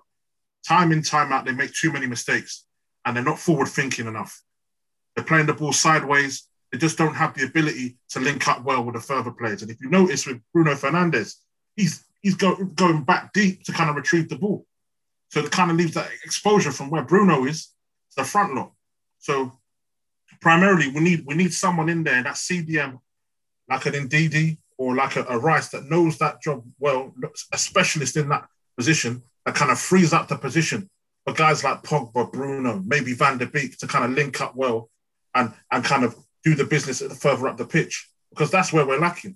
time in time out they make too many mistakes and they're not forward thinking enough. They're playing the ball sideways. They just don't have the ability to link up well with the further players. And if you notice with Bruno Fernandes, he's he's go, going back deep to kind of retrieve the ball. So it kind of leaves that exposure from where Bruno is to the front line. So primarily we need we need someone in there that CDM like an Ndidi or like a, a, Rice that knows that job well, a specialist in that position that kind of frees up the position for guys like Pogba, Bruno, maybe Van der Beek to kind of link up well and and kind of do the business further up the pitch because that's where we're lacking.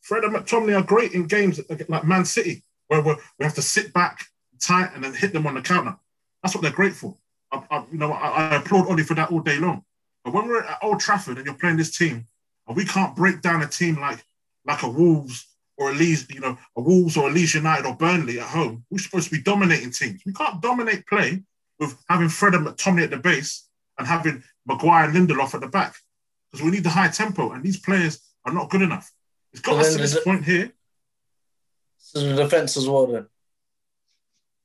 Fred and McTominay are great in games like Man City where we we have to sit back tight and then hit them on the counter. That's what they're great for. I, I you know, I, I applaud Ollie for that all day long. But when we're at Old Trafford and you're playing this team, and we can't break down a team like like a Wolves or a Leeds, you know, a Wolves or a Leeds United or Burnley at home, we're supposed to be dominating teams. We can't dominate play with having Fred and McTominay at the base and having Maguire and Lindelof at the back because we need the high tempo, and these players are not good enough. It's got us to this point here. So the defense as well, then.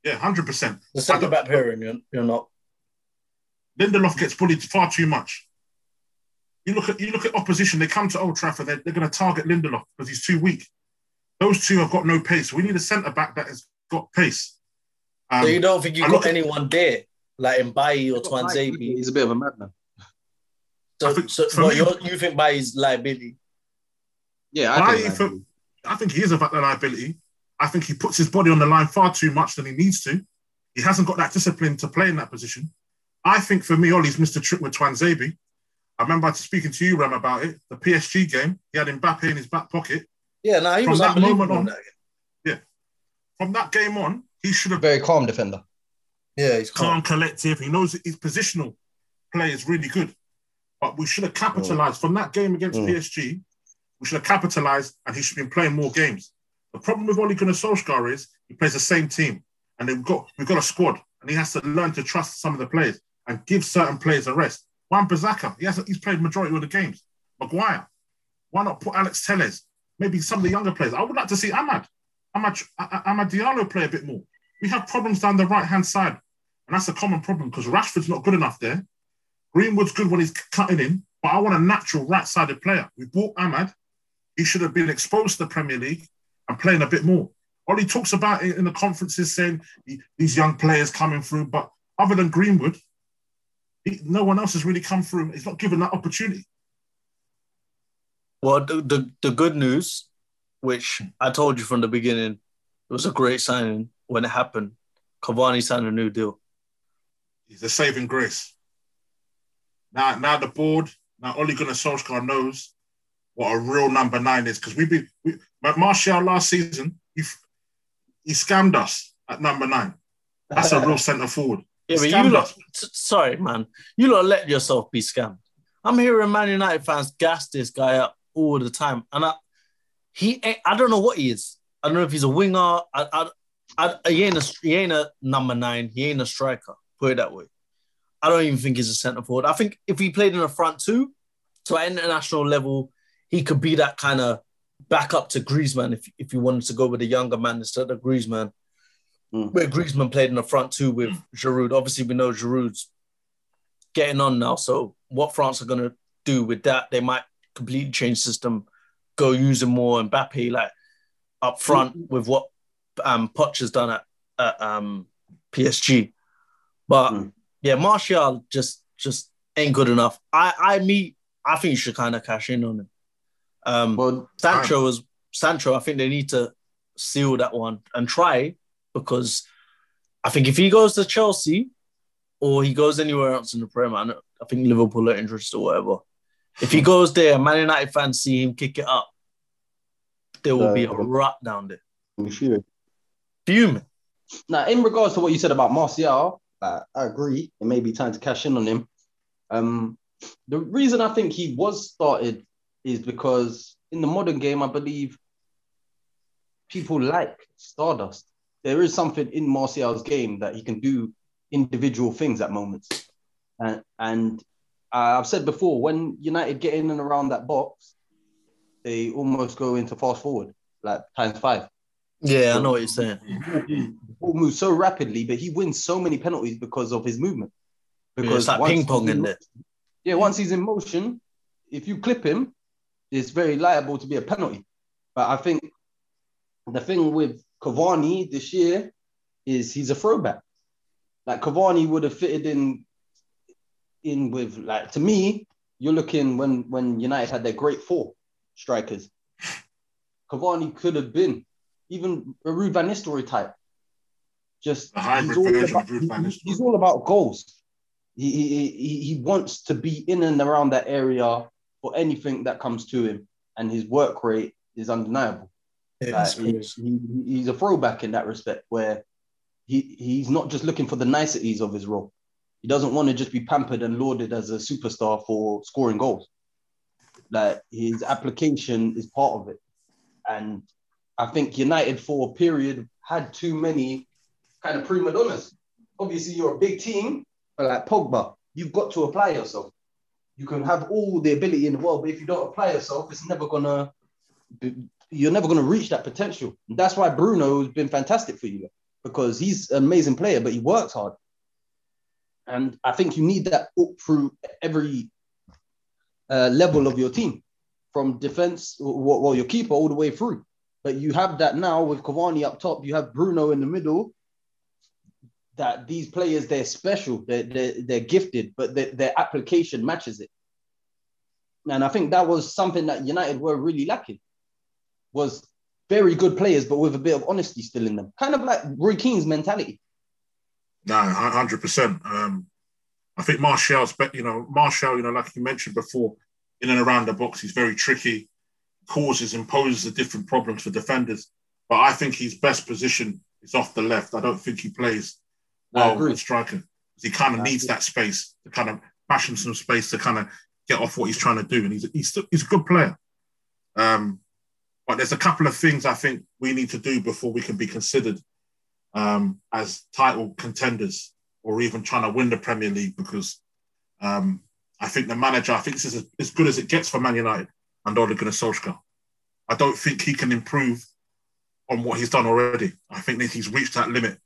Yeah, hundred percent. The centre back pairing, you're, you're not. Lindelof gets bullied far too much. You look at you look at opposition. They come to Old Trafford. They're, they're going to target Lindelof because he's too weak. Those two have got no pace. We need a centre back that has got pace. Um, so you don't think you've got anyone there like Bailly or Tuanzebe? He's a bit of a madman. So, think, so me, you think Bailly's liability? Yeah, I, Bailly, for, I think he is a liability. I think he puts his body on the line far too much than he needs to. He hasn't got that discipline to play in that position. I think for me, Ollie's missed a trick with Tuanzebe. I remember speaking to you, Ram, about it. The PSG game, he had Mbappe in his back pocket. Yeah, no, he From was that moment on- in that game. From that game on, he should have Very calm defender. Yeah, he's calm, calm. collective. He knows his positional play is really good. But we should have capitalized from that game against Mm. PSG. We should have capitalized, and he should have been playing more games. The problem with Ole Gunnar Solskjaer is he plays the same team, and they've got we've got a squad, and he has to learn to trust some of the players and give certain players a rest. Wan-Bissaka, he has he's played majority of the games. Maguire, why not put Alex Telles? Maybe some of the younger players. I would like to see Amad, Amad, Ah- Amad Diallo play a bit more. We have problems down the right hand side, and that's a common problem because Rashford's not good enough there. Greenwood's good when he's cutting in, but I want a natural right-sided player. We bought Amad. He should have been exposed to the Premier League and playing a bit more. Ollie talks about it in the conferences, saying these young players coming through, but other than Greenwood, he, no one else has really come through. He's not given that opportunity. Well, the, the the good news, which I told you from the beginning, it was a great signing when it happened. Cavani signed a new deal. He's a saving grace. Now, now the board, now Ole Gunnar Solskjaer knows what a real number nine is because we've been, we, but Martial last season, he, he scammed us at number nine. That's a real [laughs] centre forward. Yeah, but you lot, sorry, man, you lot let yourself be scammed. I'm hearing Man United fans gas this guy up all the time, and I, he, I don't know what he is. I don't know if he's a winger. I, I, I, he ain't a, he ain't a number nine. He ain't a striker. Put it that way. I don't even think he's a centre forward. I think if he played in the front two, to an international level, he could be that kind of backup to Griezmann if if you wanted to go with a younger man instead of Griezmann. Mm. Where Griezmann played in the front two with Giroud. Obviously, we know Giroud's getting on now. So what France are going to do with that, they might completely change system, go using more Mbappe like up front with what um, Poch has done at, at um, PSG. But Mm. yeah, Martial just just ain't good enough. I I me I think you should kind of cash in on him. Um, Well, Sancho is Sancho. I think they need to seal that one and try because I think if he goes to Chelsea or he goes anywhere else in the Premier, I know- I think Liverpool are interested or whatever. If he goes there, Man United fans see him kick it up, there will be a Uh, rut down there. we. Fuming. Now, in regards to what you said about Martial, uh, I agree. It may be time to cash in on him. Um, the reason I think he was started is because in the modern game, I believe people like Stardust. There is something in Martial's game that he can do individual things at moments. And, and uh, I've said before, when United get in and around that box, they almost go into fast forward, like times five Yeah, I know what you're saying. the ball moves so rapidly, but he wins so many penalties because of his movement. Yeah, it's like ping pong in there. Yeah, once he's in motion, if you clip him, it's very liable to be a penalty. But I think the thing with Cavani this year is he's a throwback. Like Cavani would have fitted in in with like to me, you're looking when when United had their great four strikers. Cavani could have been even a Ruud van Nistelrooy type. Just he's all about, of Ruud van he- he's all about goals. He, he, he wants to be in and around that area for anything that comes to him, and his work rate is undeniable. Like, he- he- he's a throwback in that respect, where he, he's not just looking for the niceties of his role. He doesn't want to just be pampered and lauded as a superstar for scoring goals. Like his application is part of it. And I think United for a period had too many kind of prima donnas. Obviously, you're a big team, but like Pogba, you've got to apply yourself. You can have all the ability in the world, but if you don't apply yourself, it's never gonna. You're never gonna reach that potential. And that's why Bruno has been fantastic for you because he's an amazing player, but he works hard. And I think you need that up through every uh, level of your team, from defense, well, well, your keeper all the way through. But you have that now with Cavani up top. You have Bruno in the middle. That these players they're special, they're they're, they're gifted, but their, their application matches it. And I think that was something that United were really lacking. Was very good players, but with a bit of honesty still in them. Kind of like Roy Keane's mentality. No, hundred percent. Um, I think Martial's, you know, Martial, you know, like you mentioned before, in and around the box, he's very tricky, causes, imposes a different problems for defenders. But I think his best position is off the left. I don't think he plays well with striker. He kind of needs that space to kind of bash him some space to kind of get off what he's trying to do. And he's he's, he's a good player. Um, but there's a couple of things I think we need to do before we can be considered um, as title contenders or even trying to win the Premier League because um, I think the manager, I think this is as good as it gets for Man United under Ole Gunnar Solskjaer. I don't think he can improve on what he's done already. I think that he's reached that limit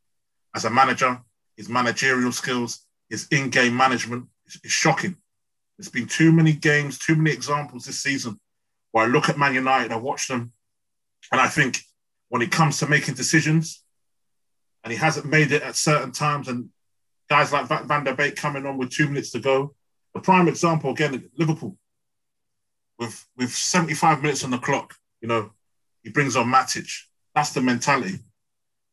as a manager. His managerial skills, his in-game management is, is shocking. There's been too many games, too many examples this season where I look at Man United, I watch them, and I think when it comes to making decisions, and he hasn't made it at certain times, and guys like Van der Beek coming on with two minutes to go. A prime example again, Liverpool, with with 75 minutes on the clock, you know, he brings on Matic. That's the mentality.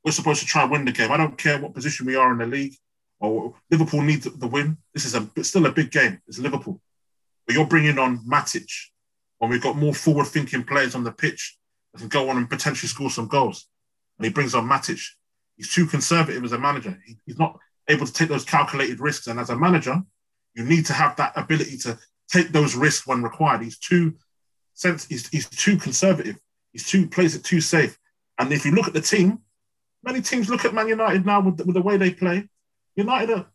We're supposed to try and win the game. I don't care what position we are in the league, or Liverpool needs the win. This is a still a big game. It's Liverpool, but you're bringing on Matic when we've got more forward-thinking players on the pitch that can go on and potentially score some goals. And he brings on Matic. He's too conservative as a manager. He, he's not able to take those calculated risks. And as a manager, you need to have that ability to take those risks when required. He's too sense. He's, he's too conservative. He's too plays it too safe. And if you look at the team, many teams look at Man United now with the, with the way they play. United are,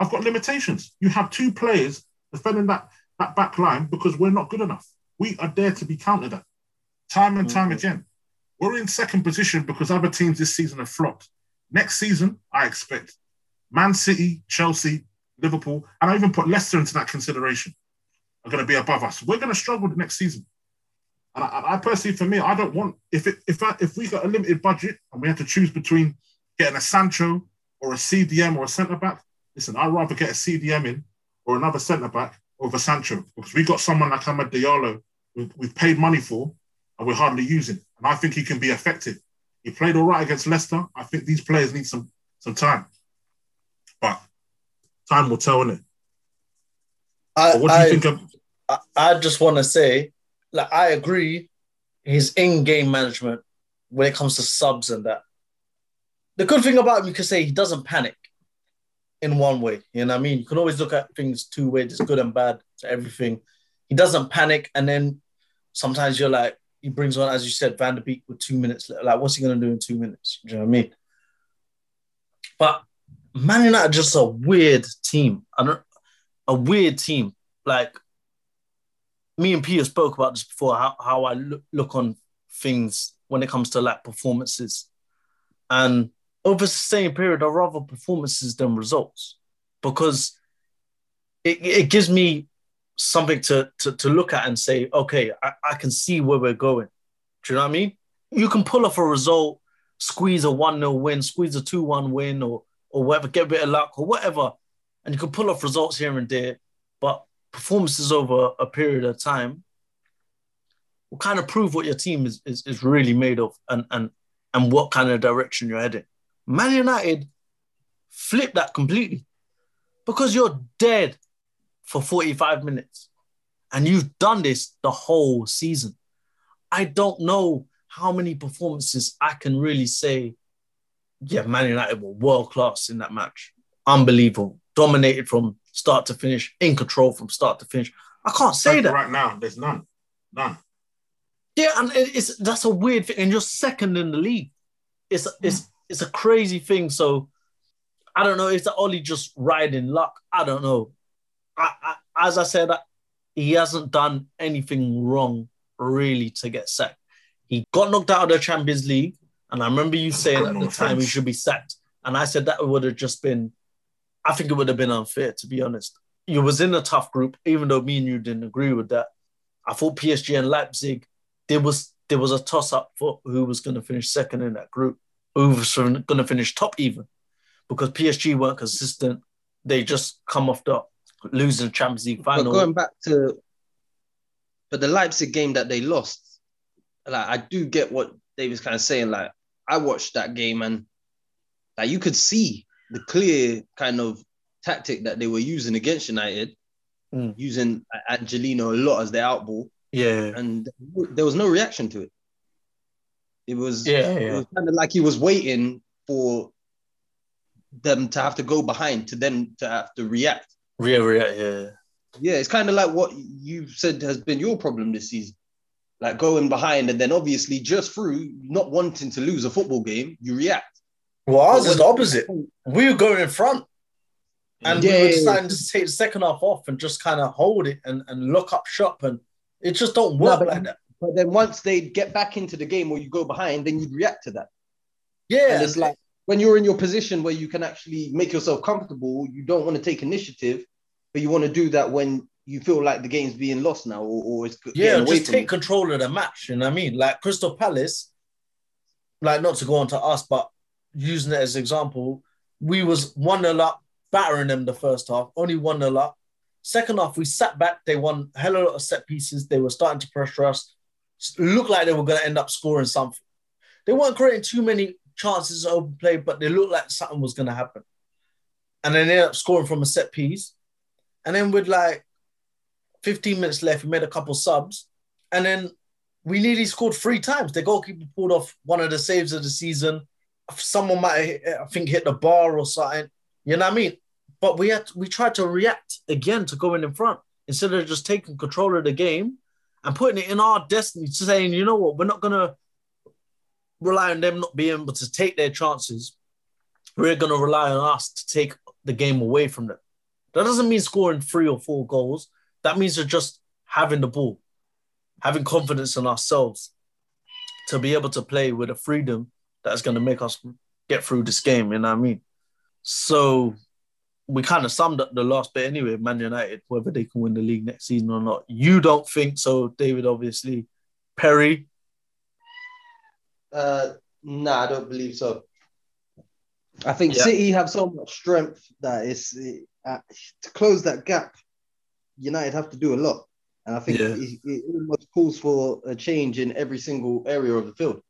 I've got limitations. You have two players defending that that back line because we're not good enough. We are there to be countered at time and time mm-hmm. again. We're in second position because other teams this season have flopped. Next season, I expect Man City, Chelsea, Liverpool, and I even put Leicester into that consideration, are going to be above us. We're going to struggle the next season. And I, I personally, for me, I don't want if it, if I, if we got a limited budget and we had to choose between getting a Sancho or a CDM or a centre back. Listen, I'd rather get a CDM in or another centre back over Sancho because we got someone like Amad Diallo we've paid money for and we're hardly using. And I think he can be effective. He played all right against Leicester. I think these players need some some time, but time will tell, innit? I, what do you I, think of? I, I just want to say, like, I agree. His in-game management when it comes to subs and that. The good thing about him, you can say he doesn't panic in one way. You know what I mean? You can always look at things two ways. It's good and bad to everything. He doesn't panic, and then sometimes you're like, he brings on, as you said, Van der Beek with two minutes. Like, what's he gonna do in two minutes? Do you know what I mean? But Man United just a weird team. Don't a weird team. Like me and Peter spoke about this before, how, how I look, look on things when it comes to like performances. And over the same period, I rather performances than results because it, it gives me something to, to, to look at and say, okay, I, I can see where we're going. Do you know what I mean? You can pull off a result, squeeze a 1 0 win, squeeze a 2 1 win, or, or whatever, get a bit of luck, or whatever. And you can pull off results here and there. But performances over a period of time will kind of prove what your team is, is, is really made of and, and, and what kind of direction you're heading. Man United flip that completely because you're dead for 45 minutes. And you've done this the whole season. I don't know how many performances I can really say, yeah, Man United were world class in that match. Unbelievable. Dominated from start to finish, in control from start to finish. I can't say that. Right now, there's none. None. Yeah, and it's that's a weird thing. And you're second in the league. It's it's it's a crazy thing. So I don't know. Is that Ollie just riding luck? I don't know. I, I, as I said, he hasn't done anything wrong really to get sacked. He got knocked out of the Champions League, and I remember you saying at the time he should be sacked. And I said that would have just been, I think it would have been unfair to be honest. You was in a tough group, even though me and you didn't agree with that. I thought PSG and Leipzig, there was there was a toss up for who was going to finish second in that group, who was going to finish top even, because PSG weren't consistent. They just come off the losing Champions League final. But going back to, but the Leipzig game that they lost, like I do get what David's kind of saying. Like I watched that game and like you could see the clear kind of tactic that they were using against United, Mm. using Angelino a lot as their outball, Yeah. and there was no reaction to it. It was Yeah, it yeah. was kind of like he was waiting for them to have to go behind to then to have to react. Yeah, yeah, yeah. Yeah, it's kind of like what you've said has been your problem this season. Like going behind and then obviously just through not wanting to lose a football game, you react. Well, ours But is the opposite. We were going in front. And Yeah, we were deciding to take the second half off and just kind of hold it and, and look up shop. And it just don't work but- like that. But then once they get back into the game or you go behind, then you'd react to that. Yeah. And it's like when you're in your position where you can actually make yourself comfortable, you don't want to take initiative, but you want to do that when you feel like the game's being lost now or, or it's yeah, just take control of the match. You know what I mean? Like Crystal Palace, like not to go on to us, but using it as example, we was 1 0 up, battering them the first half, only 1 0 up. Second half, we sat back. They won a hell of a lot of set pieces. They were starting to pressure us. Looked like they were going to end up scoring something. They weren't creating too many chances of open play, but they looked like something was going to happen. And then they ended up scoring from a set piece. And then with like 15 minutes left, we made a couple subs. And then we nearly scored three times. The goalkeeper pulled off one of the saves of the season. Someone might, I think, hit the bar or something. You know what I mean? But we had we tried to react again to going in front instead of just taking control of the game and putting it in our destiny, to saying, you know what, we're not gonna rely on them not being able to take their chances. We're gonna rely on us to take the game away from them. That doesn't mean scoring three or four goals. That means just having the ball, having confidence in ourselves to be able to play with a freedom that's going to make us get through this game. You know what I mean? So we kind of summed up the last bit anyway, Man United, whether they can win the league next season or not. You don't think so, David, obviously. Perry, Uh, no, I don't believe so. I think Yeah. City have so much strength that it's uh, to close that gap. United have to do a lot, and I think Yeah. it, it almost calls for a change in every single area of the field.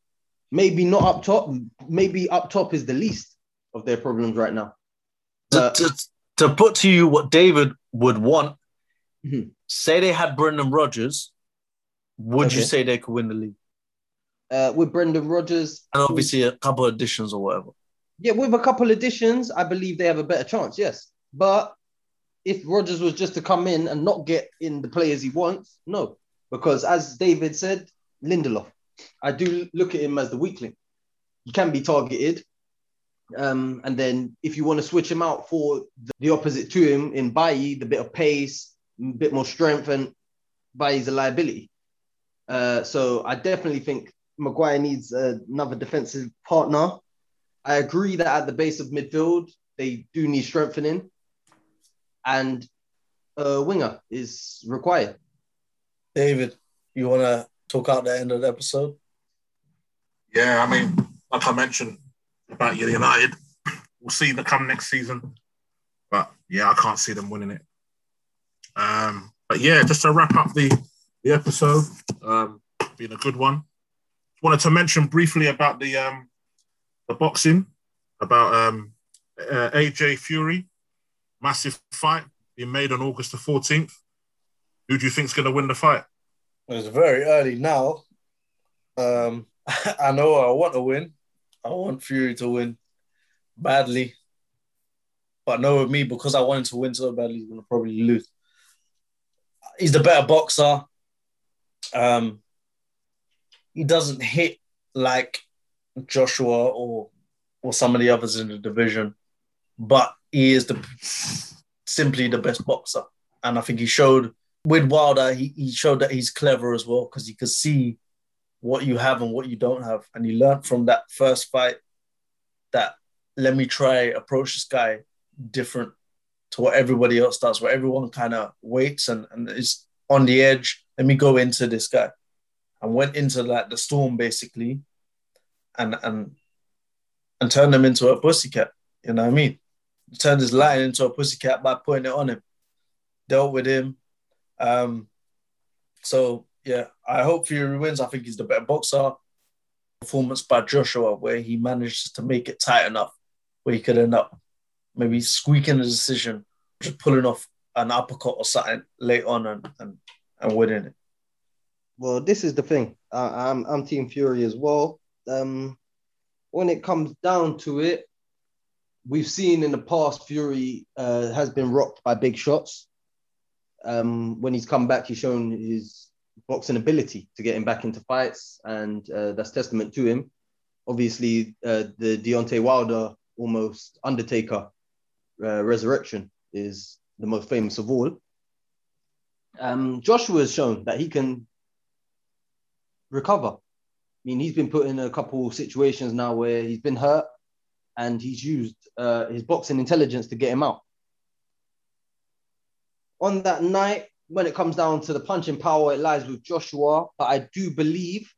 Maybe not up top. Maybe up top is the least of their problems right now. To, to, to put to you what David would want, Mhm. say they had Brendan Rodgers, would you say they could win the league? Uh, with Brendan Rodgers, And obviously a couple of additions or whatever. Yeah, with a couple additions, I believe they have a better chance, yes. But if Rodgers was just to come in and not get in the players he wants, no. Because as David said, Lindelof, I do look at him as the weakling. He can be targeted. Um, and then if you want to switch him out for the, the opposite to him in Bailly, the bit of pace, a bit more strength, and Bailly's a liability. Uh, so I definitely think Maguire needs uh, another defensive partner. I agree that at the base of midfield, they do need strengthening, and a winger is required. David, you want to talk out the end of the episode? Yeah, I mean, like I mentioned about United, we'll see that come next season. But yeah, I can't see them winning it. Um, but yeah, just to wrap up the, the episode, um, being a good one. Wanted to mention briefly about the um, the boxing, about um, uh, AJ Fury, massive fight being made on August the 14th. Who do you think's going to win the fight? It's very early now. Um, [laughs] I know I want to win. I want Fury to win badly. But know with me, because I want him to win so badly, he's going to probably lose. He's the better boxer. Um, he doesn't hit like Joshua or or some of the others in the division, but he is the simply the best boxer. And I think he showed with Wilder, he, he showed that he's clever as well because he could see what you have and what you don't have. And you learn from that first fight that let me try approach this guy different to what everybody else does, where everyone kind of waits and, and is on the edge. Let me go into this guy. And went into like the storm basically and and and turned him into a pussycat. You know what I mean? Turned his lion into a pussycat by putting it on him. Dealt with him. Um, so yeah, I hope Fury wins. I think he's the better boxer. Performance by Joshua, where he manages to make it tight enough, where he could end up maybe squeaking a decision just pulling off an uppercut or something late on and, and, and winning it. Well, this is the thing. Uh, I'm I'm Team Fury as well. Um, when it comes down to it, we've seen in the past Fury uh, has been rocked by big shots. Um, when he's come back, he's shown his boxing ability to get him back into fights, and uh, that's testament to him. Obviously, uh, the Deontay Wilder almost Undertaker uh, resurrection is the most famous of all. Um, Joshua has shown that he can recover. I mean, he's been put in a couple situations now where he's been hurt and he's used uh, his boxing intelligence to get him out. On that night, when it comes down to the punching power, it lies with Joshua. But I do believe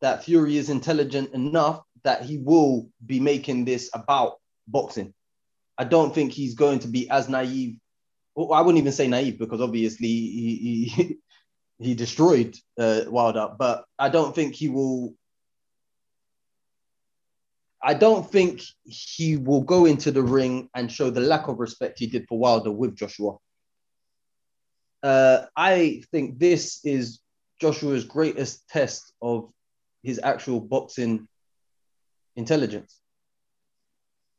that Fury is intelligent enough that he will be making this about boxing. I don't think he's going to be as naive. Well, I wouldn't even say naive because obviously he he, [laughs] he destroyed uh, Wilder, but I don't think he will. I don't think he will go into the ring and show the lack of respect he did for Wilder with Joshua. Uh, I think this is Joshua's greatest test of his actual boxing intelligence.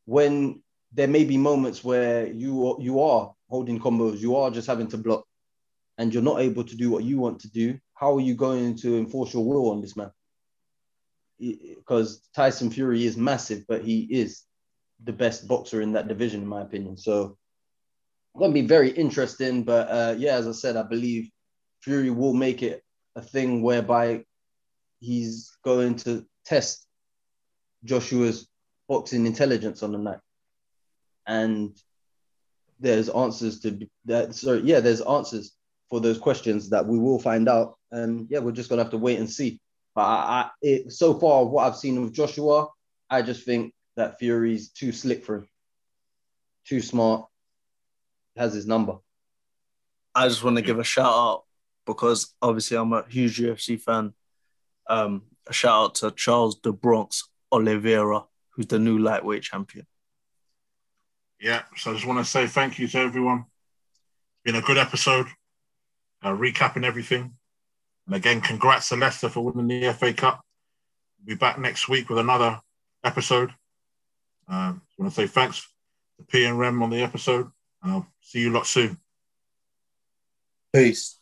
When there may be moments where you you are holding combos, you are just having to block, and you're not able to do what you want to do. How are you going to enforce your will on this man? Because Tyson Fury is massive, but he is the best boxer in that division, in my opinion. So, going to be very interesting. But uh, yeah, as I said, I believe Fury will make it a thing whereby he's going to test Joshua's boxing intelligence on the night and there's answers to that. Sorry, yeah, there's answers for those questions that we will find out, and yeah, we're just gonna have to wait and see. But I, I it, so far, what I've seen of Joshua, I just think that Fury's too slick for him, too smart, has his number. I just want to give a shout out because obviously I'm a huge UFC fan. Um, a shout out to Charles the Bronx Oliveira, who's the new lightweight champion. Yeah, so I just want to say thank you to everyone. It's been a good episode, uh, recapping everything. And again, congrats to Leicester for winning the FA Cup. We'll be back next week with another episode. Uh, I want to say thanks to P and Rem on the episode, and I'll see you lot soon. Peace.